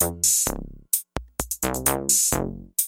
Thank you.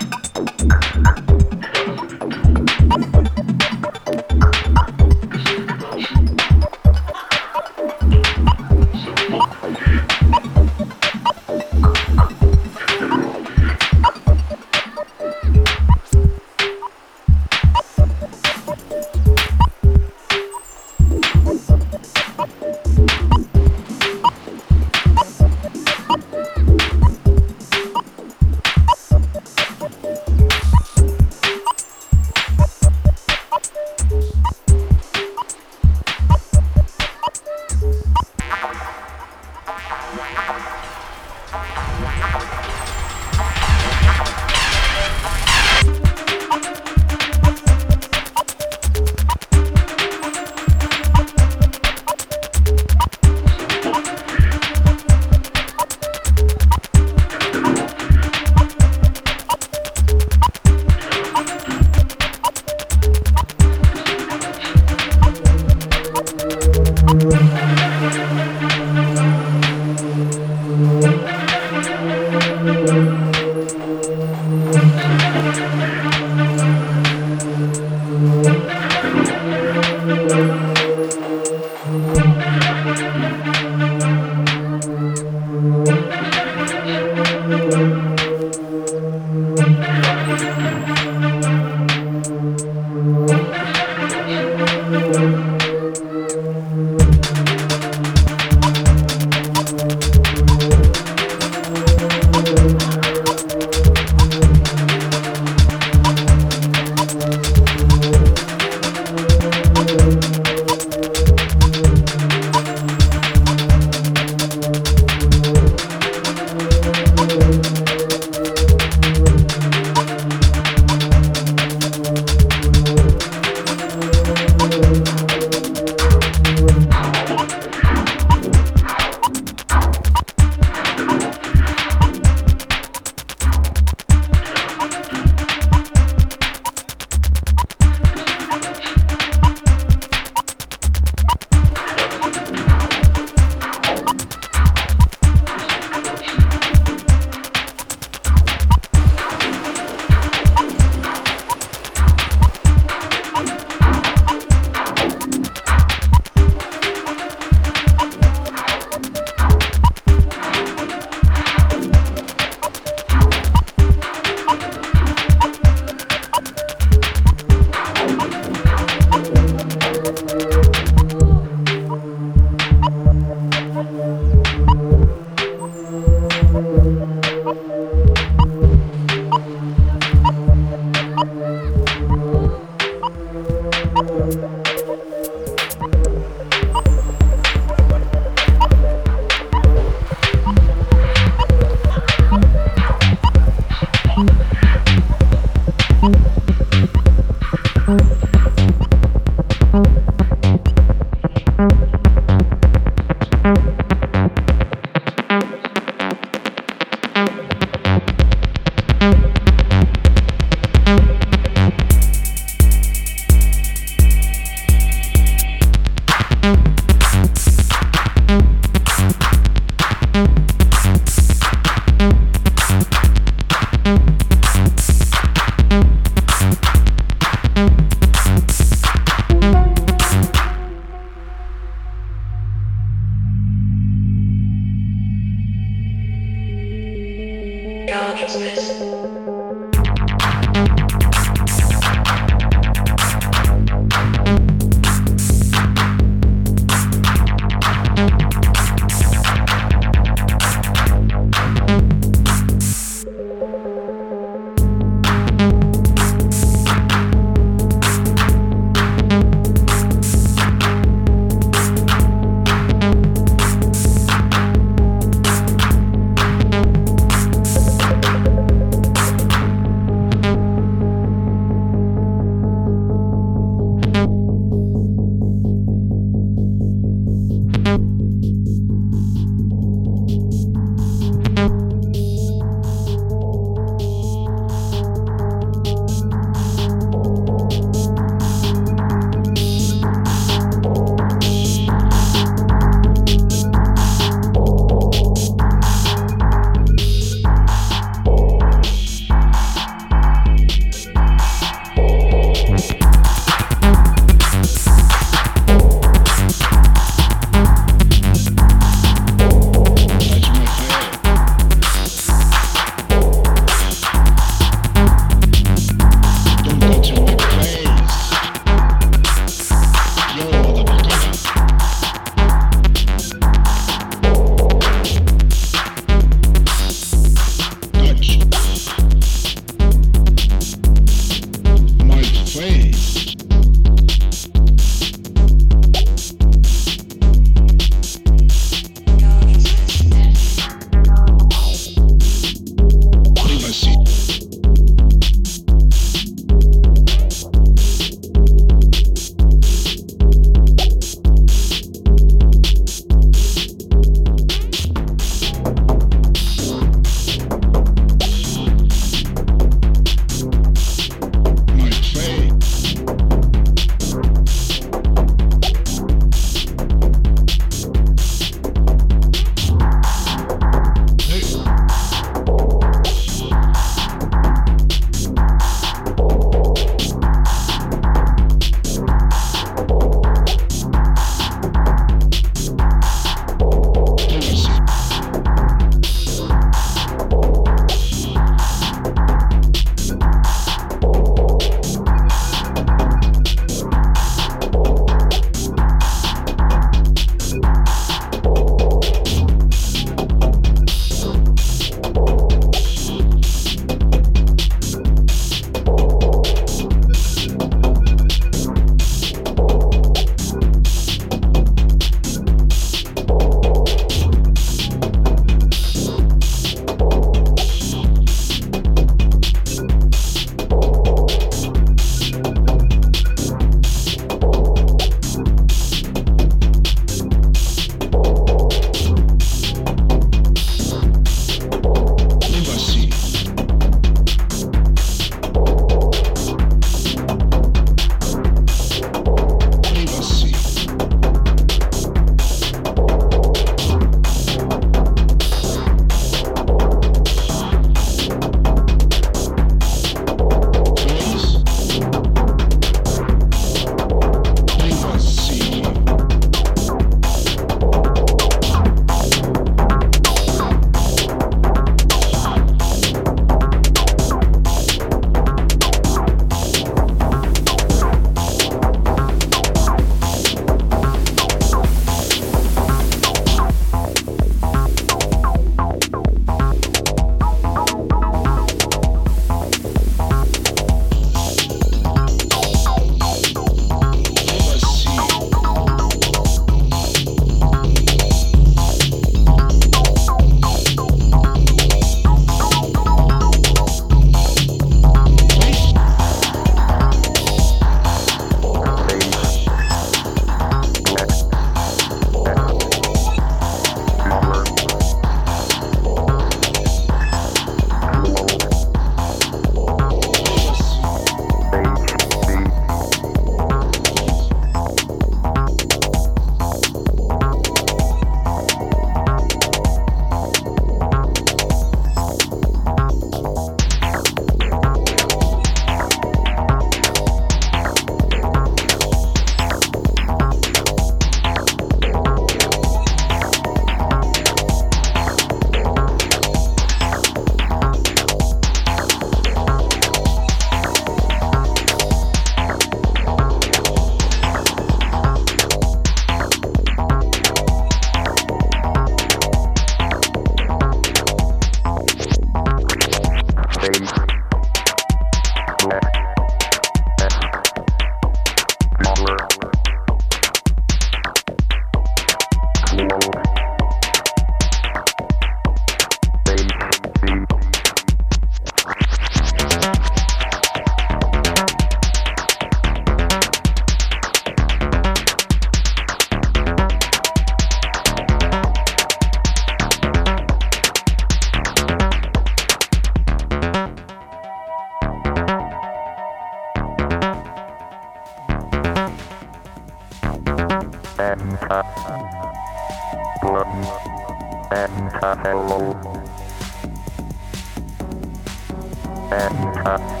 and cut.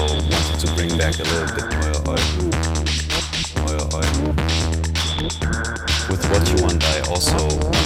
um, to bring back a little bit more oil. With what you want, I also